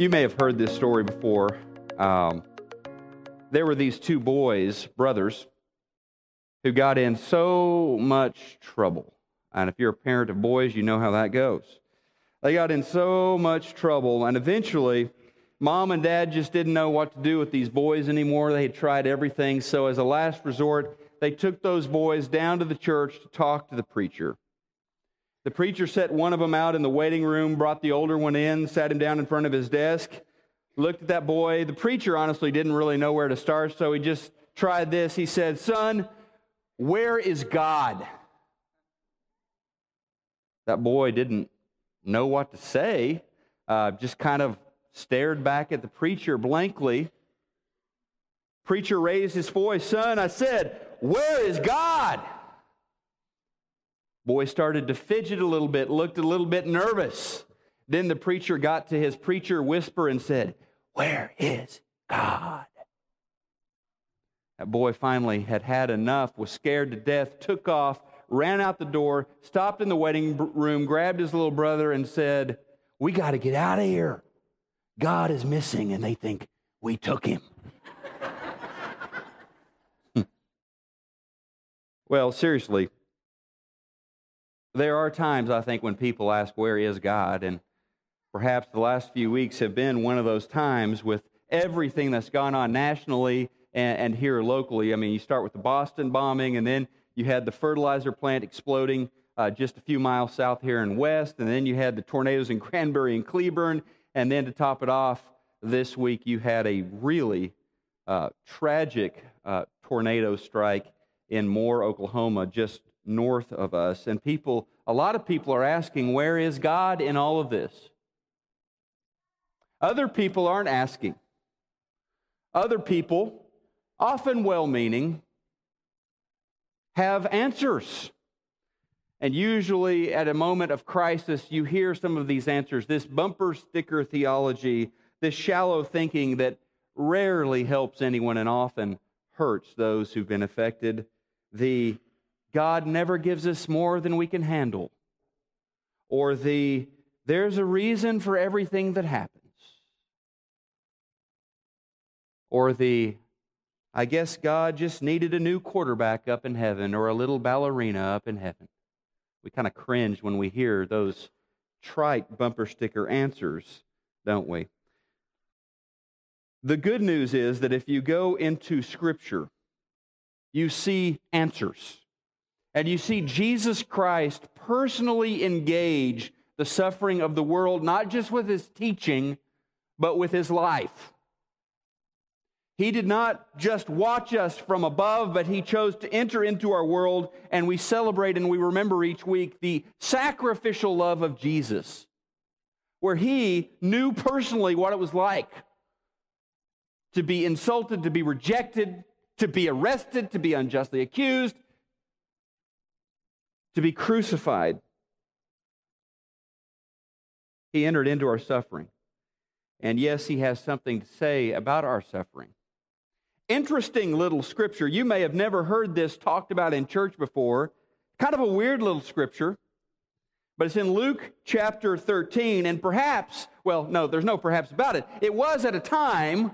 You may have heard this story before. Um, there were these two boys, brothers, who got in so much trouble. And if you're a parent of boys, you know how that goes. They got in so much trouble, and eventually, mom and dad just didn't know what to do with these boys anymore. They had tried everything. So, as a last resort, they took those boys down to the church to talk to the preacher. The preacher set one of them out in the waiting room, brought the older one in, sat him down in front of his desk, looked at that boy. The preacher honestly didn't really know where to start, so he just tried this. He said, Son, where is God? That boy didn't know what to say, uh, just kind of stared back at the preacher blankly. Preacher raised his voice, Son, I said, Where is God? Boy started to fidget a little bit, looked a little bit nervous. Then the preacher got to his preacher whisper and said, Where is God? That boy finally had had enough, was scared to death, took off, ran out the door, stopped in the waiting room, grabbed his little brother, and said, We got to get out of here. God is missing, and they think we took him. well, seriously, there are times, I think, when people ask, Where is God? And perhaps the last few weeks have been one of those times with everything that's gone on nationally and, and here locally. I mean, you start with the Boston bombing, and then you had the fertilizer plant exploding uh, just a few miles south here in West, and then you had the tornadoes in Granbury and Cleburne, and then to top it off, this week you had a really uh, tragic uh, tornado strike in Moore, Oklahoma, just north of us. And people, a lot of people are asking, where is God in all of this? Other people aren't asking. Other people, often well meaning, have answers. And usually, at a moment of crisis, you hear some of these answers this bumper sticker theology, this shallow thinking that rarely helps anyone and often hurts those who've been affected. The God never gives us more than we can handle, or the there's a reason for everything that happens, or the I guess God just needed a new quarterback up in heaven or a little ballerina up in heaven. We kind of cringe when we hear those trite bumper sticker answers, don't we? The good news is that if you go into Scripture, you see answers. And you see Jesus Christ personally engage the suffering of the world, not just with his teaching, but with his life. He did not just watch us from above, but he chose to enter into our world, and we celebrate and we remember each week the sacrificial love of Jesus, where he knew personally what it was like to be insulted, to be rejected, to be arrested, to be unjustly accused, to be crucified. He entered into our suffering. And yes, he has something to say about our suffering. Interesting little scripture. You may have never heard this talked about in church before. Kind of a weird little scripture. But it's in Luke chapter 13. And perhaps, well, no, there's no perhaps about it. It was at a time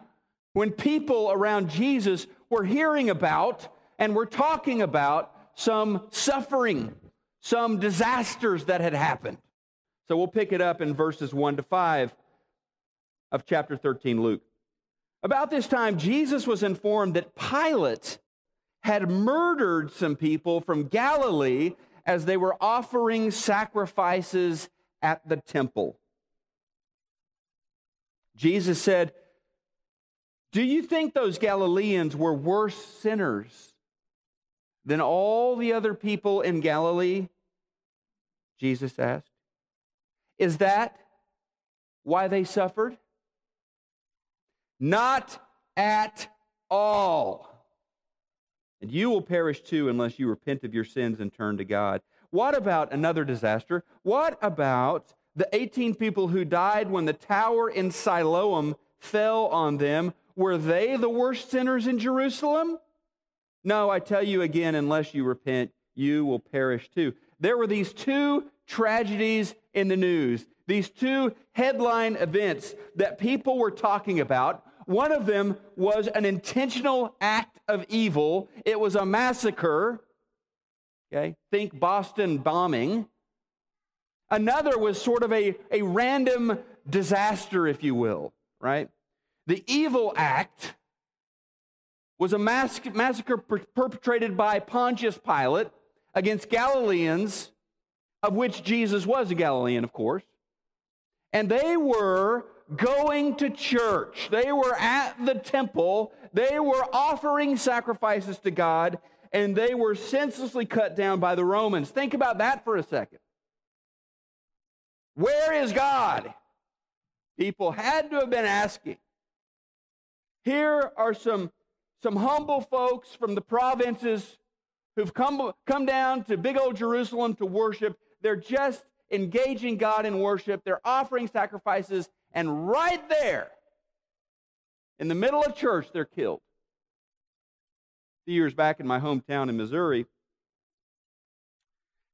when people around Jesus were hearing about and were talking about some suffering some disasters that had happened. So we'll pick it up in verses 1 to 5 of chapter 13, Luke. About this time, Jesus was informed that Pilate had murdered some people from Galilee as they were offering sacrifices at the temple. Jesus said, Do you think those Galileans were worse sinners than all the other people in Galilee? Jesus asked. Is that why they suffered? Not at all. And you will perish too unless you repent of your sins and turn to God. What about another disaster? What about the 18 people who died when the tower in Siloam fell on them? Were they the worst sinners in Jerusalem? No, I tell you again, unless you repent, you will perish too there were these two tragedies in the news these two headline events that people were talking about. One of them was an intentional act of evil, it was a massacre. Okay, think Boston bombing. Another was sort of a, a random disaster, if you will, right? The evil act was a massacre perpetrated by Pontius Pilate against Galileans, of which Jesus was a Galilean, of course. And they were going to church, they were at the temple, they were offering sacrifices to God, and they were senselessly cut down by the Romans. Think about that for a second. Where is God? People had to have been asking. Here are some, some humble folks from the provinces who've come, come down to big old Jerusalem to worship. They're just engaging God in worship. They're offering sacrifices. And right there, in the middle of church, they're killed. A few years back in my hometown in Missouri,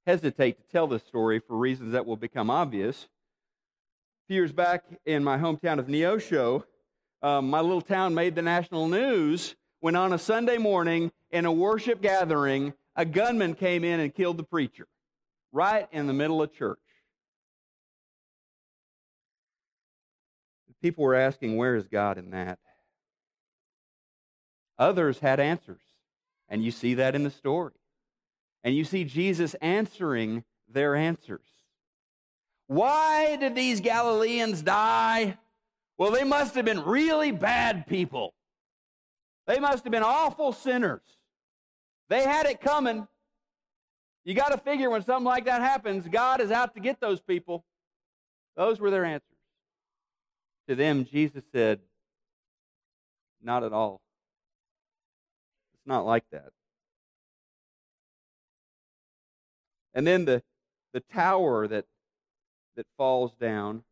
hesitate to tell this story for reasons that will become obvious. A few years back in my hometown of Neosho, um, my little town made the national news when on a Sunday morning in a worship gathering, a gunman came in and killed the preacher right in the middle of church. People were asking, Where is God in that? Others had answers, and you see that in the story. And you see Jesus answering their answers. Why did these Galileans die? Well, they must have been really bad people. They must have been awful sinners. They had it coming. You got to figure when something like that happens, God is out to get those people. Those were their answers. To them, Jesus said, Not at all. It's not like that. And then the, the tower that, that falls down,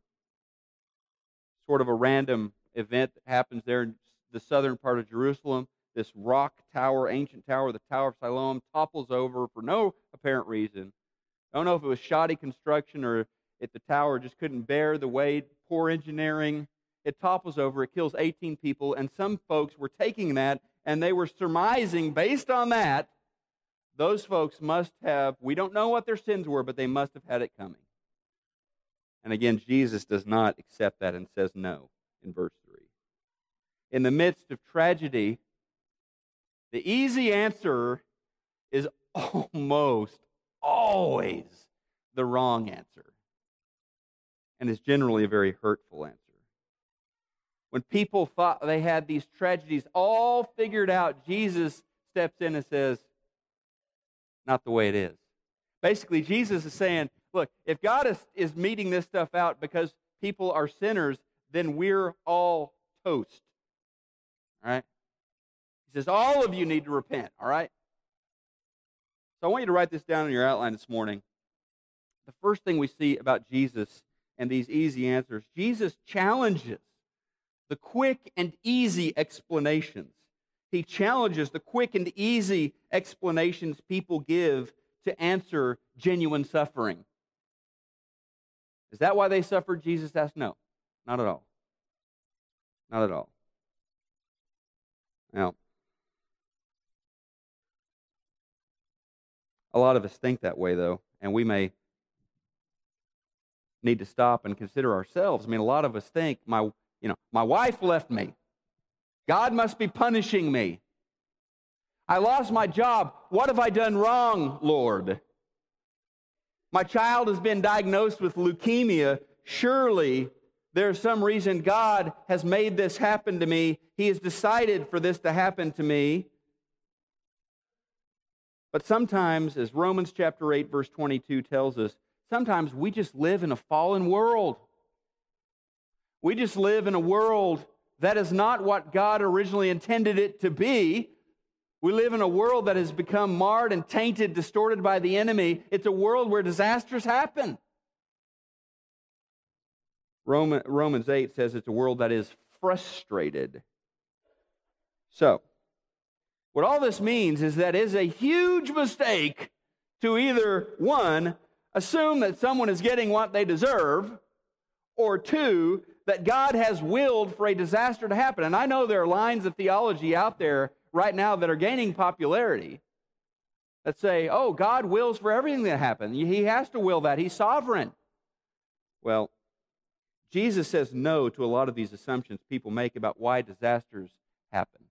sort of a random event that happens there in the southern part of Jerusalem. This rock tower, ancient tower, the Tower of Siloam, topples over for no apparent reason. I don't know if it was shoddy construction or if the tower just couldn't bear the weight, poor engineering. It topples over, it kills 18 people, and some folks were taking that and they were surmising based on that those folks must have, we don't know what their sins were, but they must have had it coming. And again, Jesus does not accept that and says no in verse 3. In the midst of tragedy, the easy answer is almost always the wrong answer, and is generally a very hurtful answer. When people thought they had these tragedies all figured out, Jesus steps in and says, not the way it is. Basically, Jesus is saying, look, if God is, is meting this stuff out because people are sinners, then we're all toast. All right? He says, all of you need to repent. All right? So I want you to write this down in your outline this morning. The first thing we see about Jesus and these easy answers Jesus challenges the quick and easy explanations he challenges the quick and easy explanations people give to answer genuine suffering. Is that why they suffered? Jesus asked, no, not at all. Not at all. Now, a lot of us think that way, though, and we may need to stop and consider ourselves. I mean, a lot of us think, my, you know, my wife left me. God must be punishing me. I lost my job. What have I done wrong, Lord? My child has been diagnosed with leukemia. Surely there's some reason God has made this happen to me. He has decided for this to happen to me. But sometimes, as Romans chapter 8, verse 22 tells us, sometimes we just live in a fallen world. We just live in a world that is not what God originally intended it to be. We live in a world that has become marred and tainted, distorted by the enemy. It's a world where disasters happen. Romans 8 says it's a world that is frustrated. So, what all this means is that it is a huge mistake to either, one, assume that someone is getting what they deserve, or two that God has willed for a disaster to happen. And I know there are lines of theology out there right now that are gaining popularity that say, oh, God wills for everything that happens. He has to will that. He's sovereign. Well, Jesus says no to a lot of these assumptions people make about why disasters happen.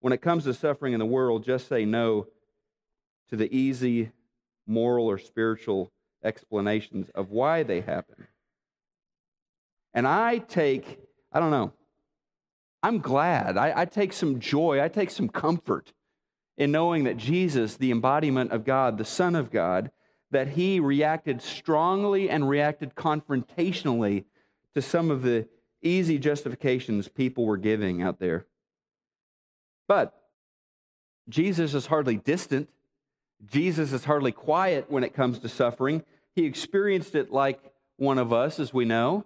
When it comes to suffering in the world, just say no to the easy moral or spiritual explanations of why they happen. And I take, I don't know, I'm glad. I, I, take some joy, I take some comfort in knowing that Jesus, the embodiment of God, the Son of God, that he reacted strongly and reacted confrontationally to some of the easy justifications people were giving out there. But Jesus is hardly distant. Jesus is hardly quiet when it comes to suffering. He experienced it like one of us, as we know.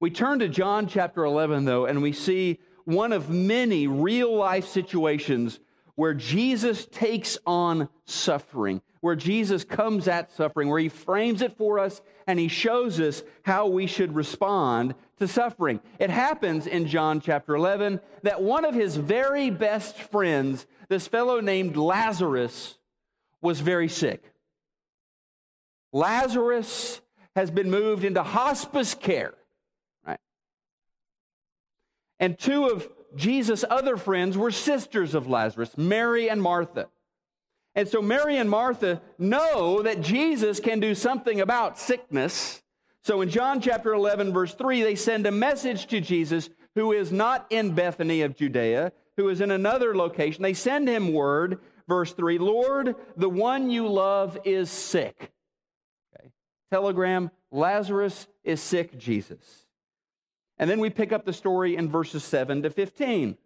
We turn to John chapter 11, though, and we see one of many real life situations where Jesus takes on suffering, where Jesus comes at suffering, where he frames it for us and he shows us how we should respond to suffering. It happens in John chapter 11 that one of his very best friends, this fellow named Lazarus, was very sick. Lazarus has been moved into hospice care, right? And two of Jesus' other friends were sisters of Lazarus, Mary and Martha. And so Mary and Martha know that Jesus can do something about sickness. So in John chapter 11, verse 3, they send a message to Jesus who is not in Bethany of Judea, who is in another location. They send him word, verse 3 Lord, the one you love is sick. Okay. Telegram Lazarus is sick, Jesus. And then we pick up the story in verses 7 to 15.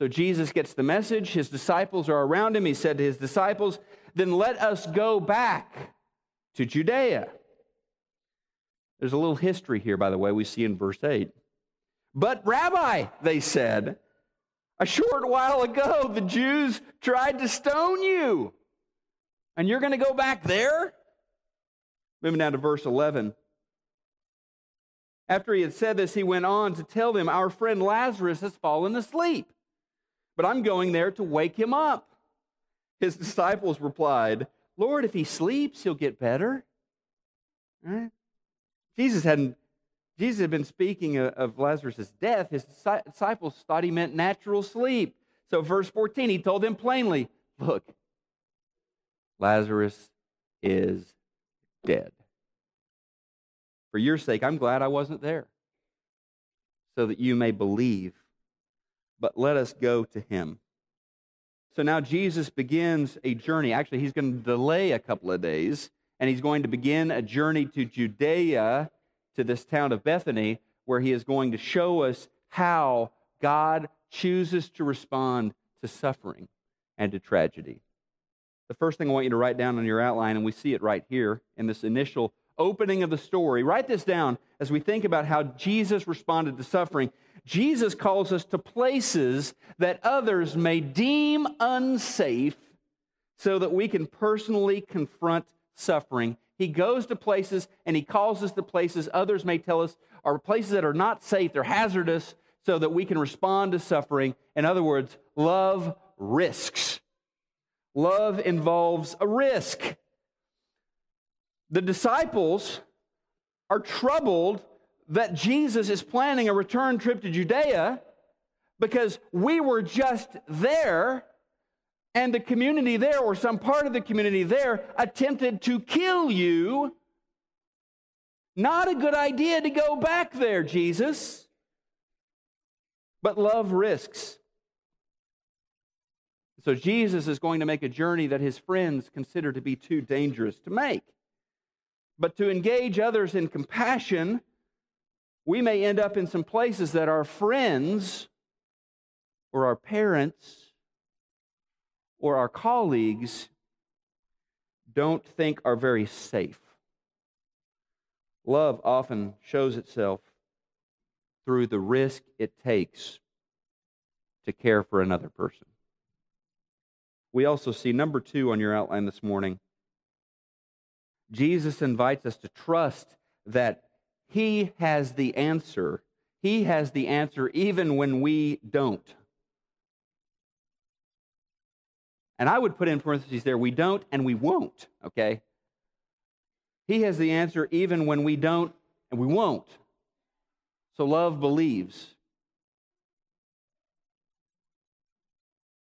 So Jesus gets the message. His disciples are around him. He said to his disciples, Then let us go back to Judea. There's a little history here, by the way, we see in verse 8. But, Rabbi, they said, a short while ago the Jews tried to stone you, and you're going to go back there? Moving down to verse 11. After he had said this, he went on to tell them, Our friend Lazarus has fallen asleep, but I'm going there to wake him up. His disciples replied, Lord, if he sleeps, he'll get better. Right? Jesus hadn't. Jesus had been speaking of Lazarus' death. His disciples thought he meant natural sleep. So, verse 14, he told them plainly, Look, Lazarus is dead. For your sake, I'm glad I wasn't there, so that you may believe. But let us go to him. So now Jesus begins a journey. Actually, he's going to delay a couple of days, and he's going to begin a journey to Judea, to this town of Bethany, where he is going to show us how God chooses to respond to suffering and to tragedy. The first thing I want you to write down on your outline, and we see it right here in this initial opening of the story, write this down as we think about how Jesus responded to suffering. Jesus calls us to places that others may deem unsafe so that we can personally confront suffering. He goes to places and he calls us to places others may tell us are places that are not safe, they're hazardous, so that we can respond to suffering. In other words, love risks. Love involves a risk. The disciples are troubled that Jesus is planning a return trip to Judea because we were just there and the community there, or some part of the community there, attempted to kill you. Not a good idea to go back there, Jesus. But love risks. So Jesus is going to make a journey that his friends consider to be too dangerous to make. But to engage others in compassion, we may end up in some places that our friends or our parents or our colleagues don't think are very safe. Love often shows itself through the risk it takes to care for another person. We also see number two on your outline this morning Jesus invites us to trust that He has the answer. He has the answer even when we don't. And I would put in parentheses there, we don't and we won't, okay? He has the answer even when we don't and we won't. So love believes.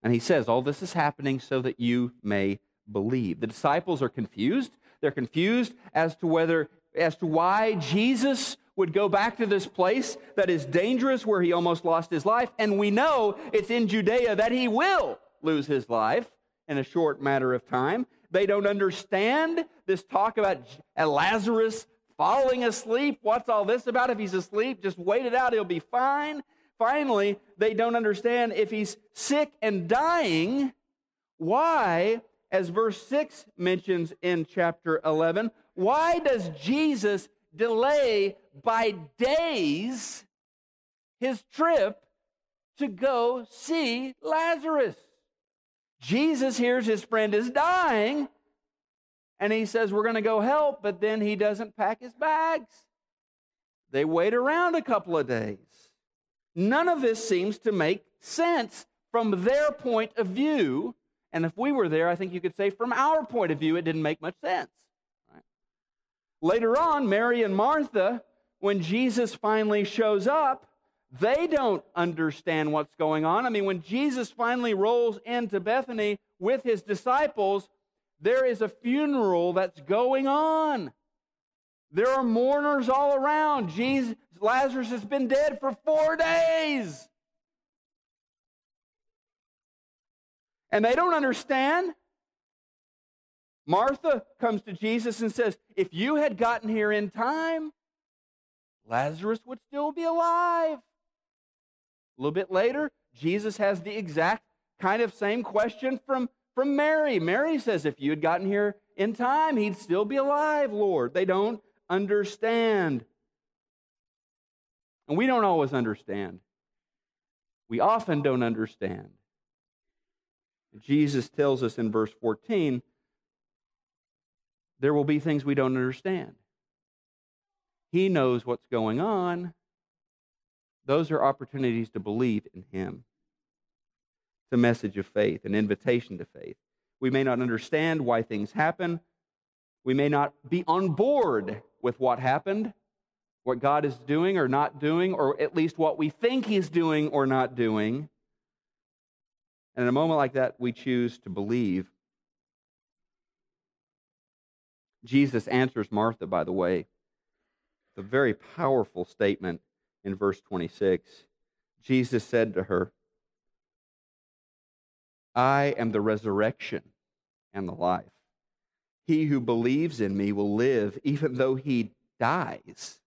And he says, All this is happening so that you may believe. The disciples are confused. They're confused as to whether, as to why Jesus would go back to this place that is dangerous where he almost lost his life. And we know it's in Judea that he will lose his life in a short matter of time. They don't understand this talk about uh, Lazarus falling asleep. What's all this about? If he's asleep, just wait it out, he'll be fine. Finally, they don't understand if he's sick and dying, why, as verse 6 mentions in chapter 11, why does Jesus delay by days his trip to go see Lazarus? Jesus hears his friend is dying, and he says, We're going to go help, but then he doesn't pack his bags. They wait around a couple of days. None of this seems to make sense from their point of view. And if we were there, I think you could say from our point of view, it didn't make much sense. Later on, Mary and Martha, when Jesus finally shows up, they don't understand what's going on. I mean, when Jesus finally rolls into Bethany with his disciples, there is a funeral that's going on. There are mourners all around. Jesus, Lazarus has been dead for four days. And they don't understand. Martha comes to Jesus and says, If you had gotten here in time, Lazarus would still be alive. A little bit later, Jesus has the exact kind of same question from, from Mary. Mary says, If you had gotten here in time, he'd still be alive, Lord. They don't understand. And we don't always understand. We often don't understand. Jesus tells us in verse 14 there will be things we don't understand. He knows what's going on. Those are opportunities to believe in Him. It's a message of faith, an invitation to faith. We may not understand why things happen. We may not be on board with what happened, what God is doing or not doing, or at least what we think He's doing or not doing. And in a moment like that, we choose to believe. Jesus answers Martha, by the way. A very powerful statement in verse 26. Jesus said to her, I am the resurrection and the life. He who believes in me will live even though he dies.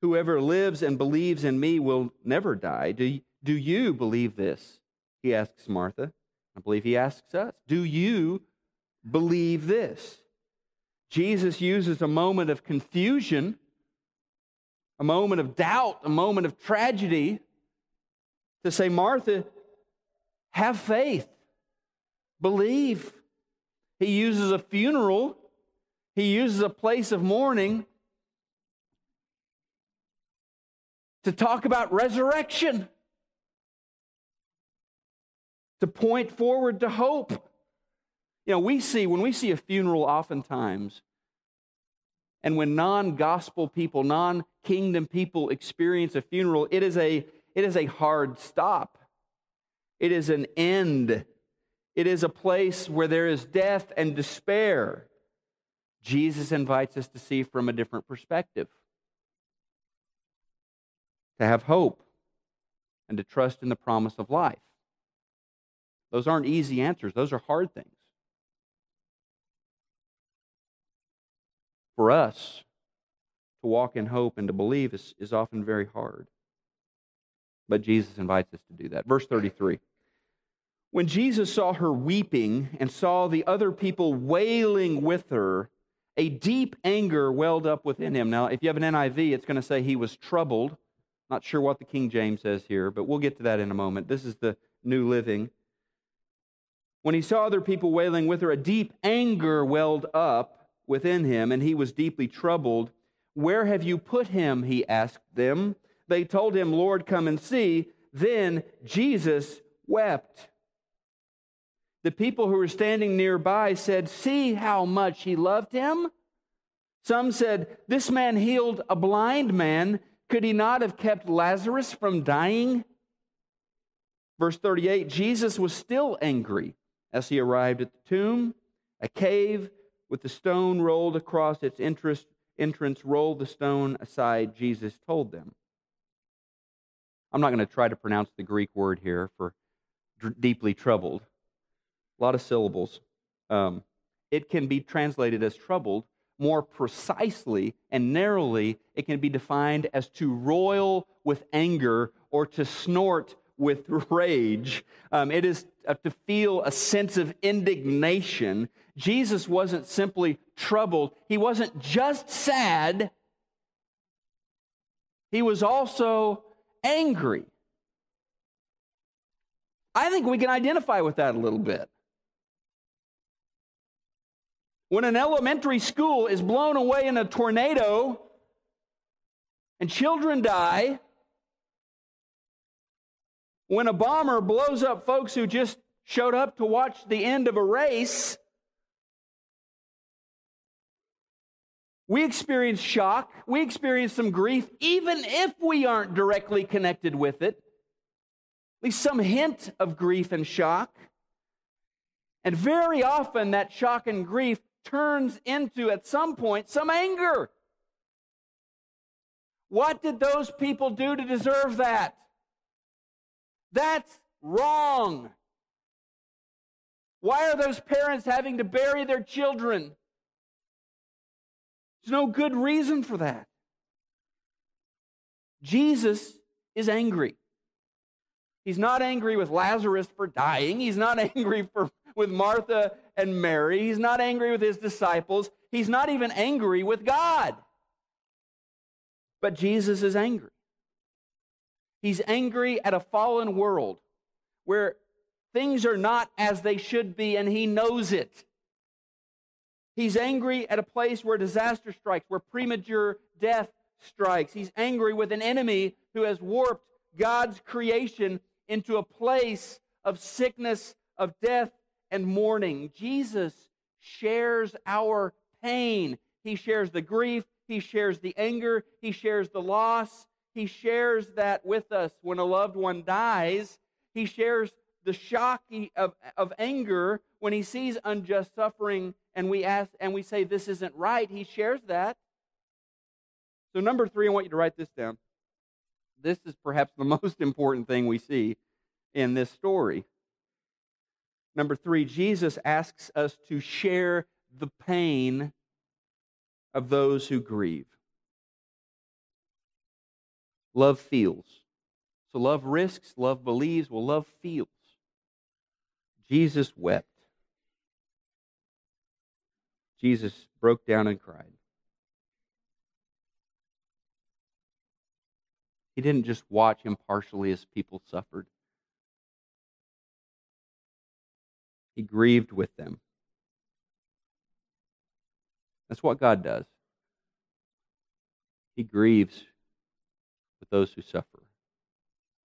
Whoever lives and believes in me will never die. Do, do you believe this? He asks Martha. I believe he asks us. Do you believe this? Jesus uses a moment of confusion, a moment of doubt, a moment of tragedy to say, Martha, have faith, believe. He uses a funeral, he uses a place of mourning to talk about resurrection, to point forward to hope. You know, we see, when we see a funeral, oftentimes, and when non gospel people, non kingdom people experience a funeral, it is a, it is a hard stop. It is an end it is a place where there is death and despair. Jesus invites us to see from a different perspective, to have hope, and to trust in the promise of life. Those aren't easy answers, those are hard things. For us, to walk in hope and to believe is, is often very hard. But Jesus invites us to do that. Verse 33. When Jesus saw her weeping and saw the other people wailing with her, a deep anger welled up within him. Now, if you have an NIV, it's going to say he was troubled. Not sure what the King James says here, but we'll get to that in a moment. This is the New Living. When he saw other people wailing with her, a deep anger welled up within him, and he was deeply troubled. Where have you put him? He asked them. They told him, Lord, come and see. Then Jesus wept. The people who were standing nearby said, See how much he loved him? Some said, This man healed a blind man. Could he not have kept Lazarus from dying? Verse 38 Jesus was still angry as he arrived at the tomb. A cave with the stone rolled across its entrance, rolled the stone aside, Jesus told them. I'm not going to try to pronounce the Greek word here for deeply troubled. A lot of syllables. Um, it can be translated as troubled. More precisely and narrowly, it can be defined as to roil with anger or to snort with rage. Um, it is uh, to feel a sense of indignation. Jesus wasn't simply troubled, he wasn't just sad, he was also angry. I think we can identify with that a little bit. When an elementary school is blown away in a tornado and children die, when a bomber blows up folks who just showed up to watch the end of a race, we experience shock, we experience some grief, even if we aren't directly connected with it. At least some hint of grief and shock. And very often that shock and grief turns into, at some point, some anger. What did those people do to deserve that? That's wrong. Why are those parents having to bury their children? There's no good reason for that. Jesus is angry. He's not angry with Lazarus for dying. He's not angry for, with Martha and Mary. He's not angry with his disciples. He's not even angry with God. But Jesus is angry. He's angry at a fallen world where things are not as they should be, and he knows it. He's angry at a place where disaster strikes, where premature death strikes. He's angry with an enemy who has warped God's creation into a place of sickness, of death, and mourning. Jesus shares our pain. He shares the grief, he shares the anger, he shares the loss, he shares that with us when a loved one dies. He shares the shock of, of anger when he sees unjust suffering and we ask and we say this isn't right. He shares that. So number three, I want you to write this down. This is perhaps the most important thing we see in this story. Number three, Jesus asks us to share the pain of those who grieve. Love feels. So love risks, love believes, well, love feels. Jesus wept. Jesus broke down and cried. He didn't just watch impartially as people suffered. He grieved with them. That's what God does. He grieves with those who suffer.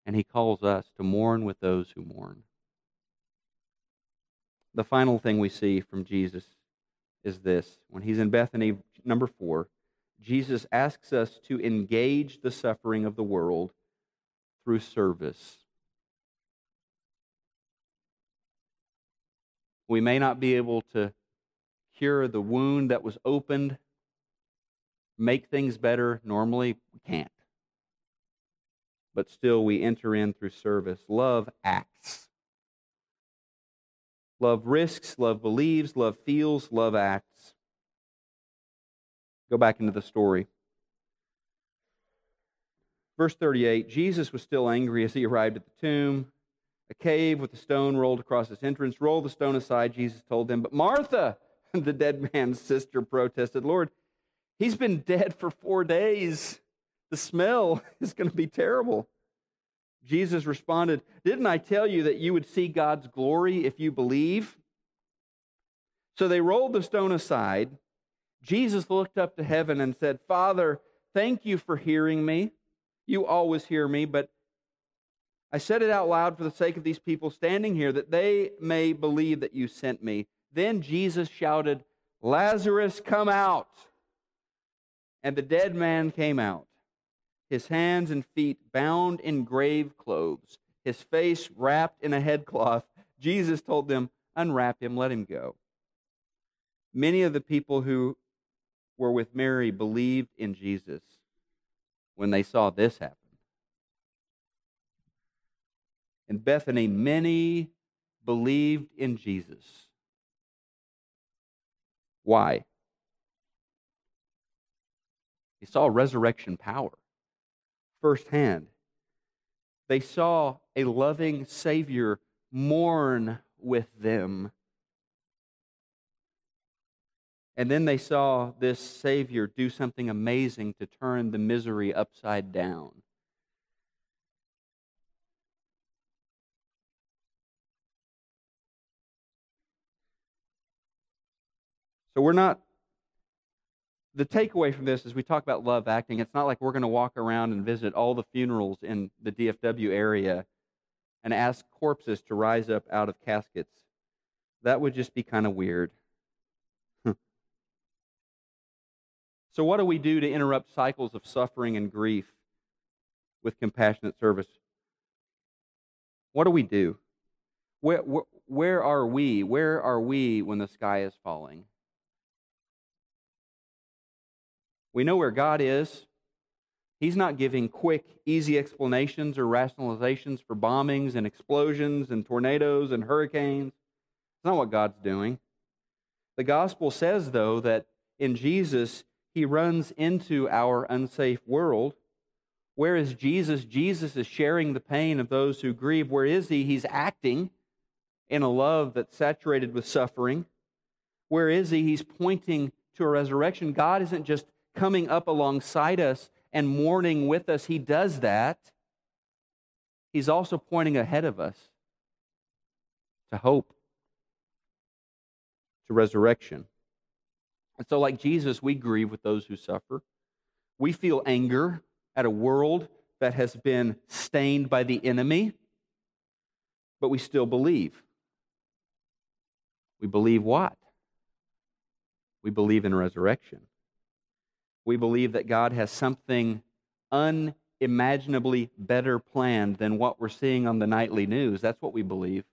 And he calls us to mourn with those who mourn. The final thing we see from Jesus is this. When he's in Bethany, number four, Jesus asks us to engage the suffering of the world through service. We may not be able to cure the wound that was opened, make things better. Normally, we can't but still we enter in through service. Love acts. Love risks, love believes, love feels, love acts. Go back into the story. Verse 38 Jesus was still angry as he arrived at the tomb. A cave with a stone rolled across its entrance. Roll the stone aside, Jesus told them. But Martha, the dead man's sister, protested, Lord, he's been dead for four days. The smell is going to be terrible. Jesus responded, Didn't I tell you that you would see God's glory if you believe? So they rolled the stone aside, Jesus looked up to heaven and said, Father, thank you for hearing me. You always hear me, but I said it out loud for the sake of these people standing here, that they may believe that you sent me. Then Jesus shouted, Lazarus, come out. And the dead man came out, his hands and feet bound in grave clothes, his face wrapped in a headcloth. Jesus told them, Unwrap him, let him go. Many of the people who were with Mary believed in Jesus when they saw this happen. In Bethany, many believed in Jesus. Why? They saw resurrection power firsthand. They saw a loving Savior mourn with them and then they saw this Savior do something amazing to turn the misery upside down. So we're not, the takeaway from this is we talk about love acting. It's not like we're going to walk around and visit all the funerals in the DFW area and ask corpses to rise up out of caskets. That would just be kind of weird. So, what do we do to interrupt cycles of suffering and grief with compassionate service? What do we do? Where, where, where are we? Where are we when the sky is falling? We know where God is. He's not giving quick, easy explanations or rationalizations for bombings and explosions and tornadoes and hurricanes. It's not what God's doing. The gospel says, though, that in Jesus, he runs into our unsafe world. Where is Jesus? Jesus is sharing the pain of those who grieve. Where is he? He's acting in a love that's saturated with suffering. Where is he? He's pointing to a resurrection. God isn't just coming up alongside us and mourning with us, He does that. He's also pointing ahead of us to hope, to resurrection. And so, like Jesus, we grieve with those who suffer. We feel anger at a world that has been stained by the enemy, but we still believe. We believe what? We believe in resurrection. We believe that God has something unimaginably better planned than what we're seeing on the nightly news. That's what we believe.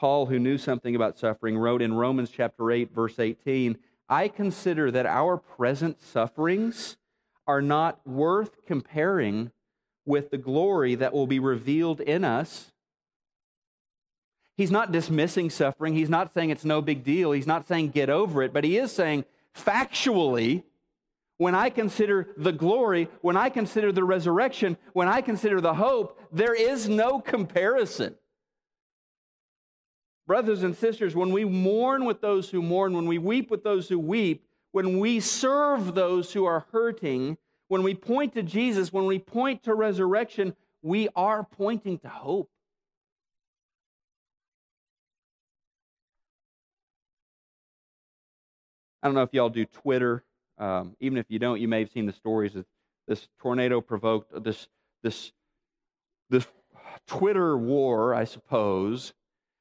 Paul, who knew something about suffering, wrote in Romans chapter 8, verse 18 I consider that our present sufferings are not worth comparing with the glory that will be revealed in us. He's not dismissing suffering. He's not saying it's no big deal. He's not saying get over it, but he is saying factually, when I consider the glory, when I consider the resurrection, when I consider the hope, there is no comparison. Brothers and sisters, when we mourn with those who mourn, when we weep with those who weep, when we serve those who are hurting, when we point to Jesus, when we point to resurrection, we are pointing to hope. I don't know if y'all do Twitter. Um, even if you don't, you may have seen the stories that this tornado provoked this this this Twitter war, I suppose,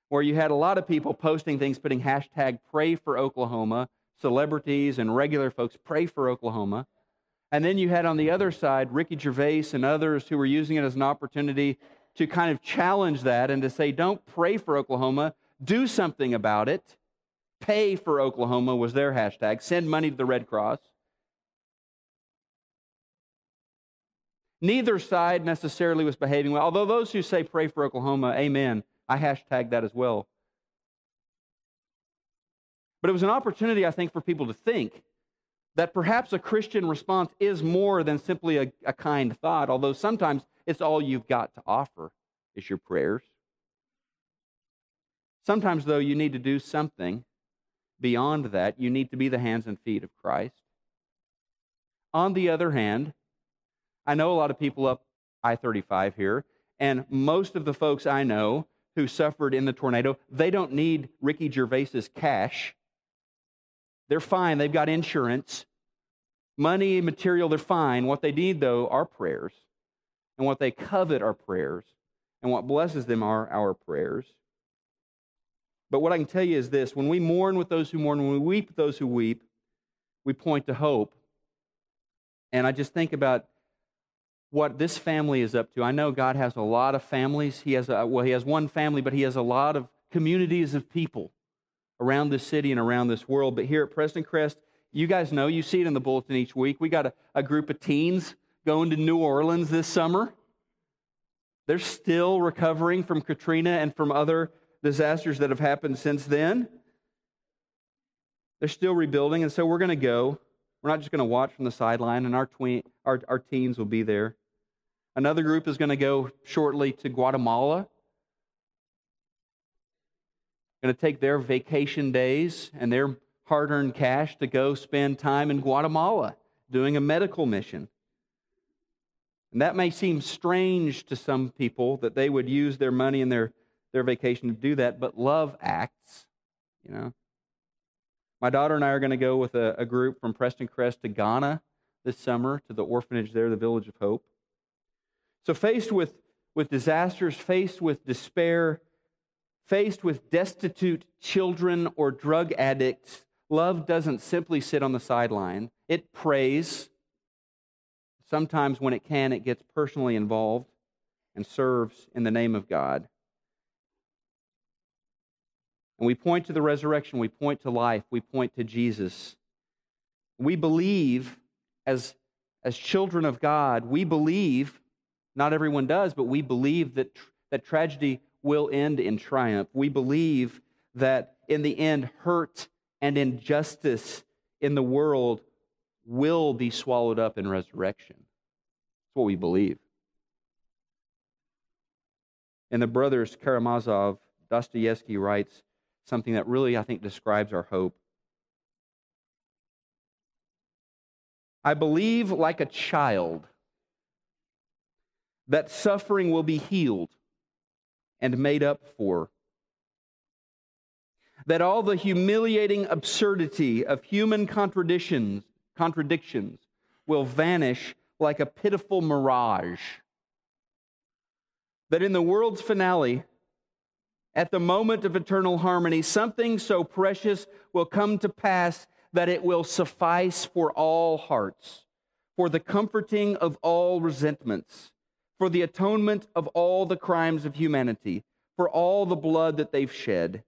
where you had a lot of people posting things, putting hashtag pray for Oklahoma, celebrities and regular folks pray for Oklahoma. And then you had on the other side Ricky Gervais and others who were using it as an opportunity to kind of challenge that and to say, don't pray for Oklahoma, do something about it. Pay for Oklahoma was their hashtag. Send money to the Red Cross. Neither side necessarily was behaving well, although those who say pray for Oklahoma, amen, I hashtag that as well. But it was an opportunity, I think, for people to think that perhaps a Christian response is more than simply a, a kind thought, although sometimes it's all you've got to offer is your prayers. Sometimes, though, you need to do something beyond that. You need to be the hands and feet of Christ. On the other hand, I know a lot of people up I 35 here, and most of the folks I know who suffered in the tornado, they don't need Ricky Gervais's cash They're fine. They've got insurance. Money, material, they're fine. What they need, though, are prayers. And what they covet are prayers. And what blesses them are our prayers. But what I can tell you is this when we mourn with those who mourn, when we weep with those who weep, we point to hope. And I just think about what this family is up to. I know God has a lot of families. He has a, well, he has one family, but he has a lot of communities of people around this city and around this world. But here at Prestoncrest, you guys know, you see it in the bulletin each week. We got a, a group of teens going to New Orleans this summer. They're still recovering from Katrina and from other disasters that have happened since then. They're still rebuilding, and so we're going to go. We're not just going to watch from the sideline, and our, tween, our, our teens will be there. Another group is going to go shortly to Guatemala. Going to take their vacation days and their hard earned cash to go spend time in Guatemala doing a medical mission. And that may seem strange to some people that they would use their money and their, their vacation to do that, but love acts, you know. My daughter and I are going to go with a, a group from Prestoncrest to Ghana this summer to the orphanage there, the Village of Hope. So, faced with, with disasters, faced with despair, faced with destitute children or drug addicts, love doesn't simply sit on the sideline. It prays, Sometimes, when it can, it gets personally involved and serves in the name of God. And we point to the resurrection, we point to life, we point to Jesus. We believe, as, as children of God, we believe, not everyone does, but we believe that, that tragedy will end in triumph. We believe that in the end, hurt and injustice in the world will be swallowed up in resurrection. That's what we believe. And the brothers Karamazov, Dostoevsky writes something that really, I think, describes our hope. I believe, like a child, that suffering will be healed and made up for. That all the humiliating absurdity of human contradictions contradictions will vanish like a pitiful mirage. That in the world's finale, at the moment of eternal harmony, something so precious will come to pass that it will suffice for all hearts, for the comforting of all resentments, for the atonement of all the crimes of humanity, for all the blood that they've shed.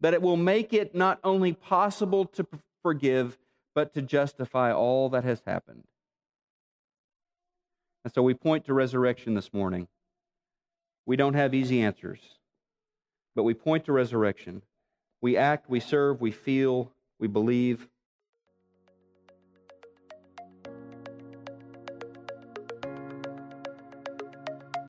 That it will make it not only possible to forgive, but to justify all that has happened. And so we point to resurrection this morning. We don't have easy answers, but we point to resurrection. We act, we serve, we feel, we believe,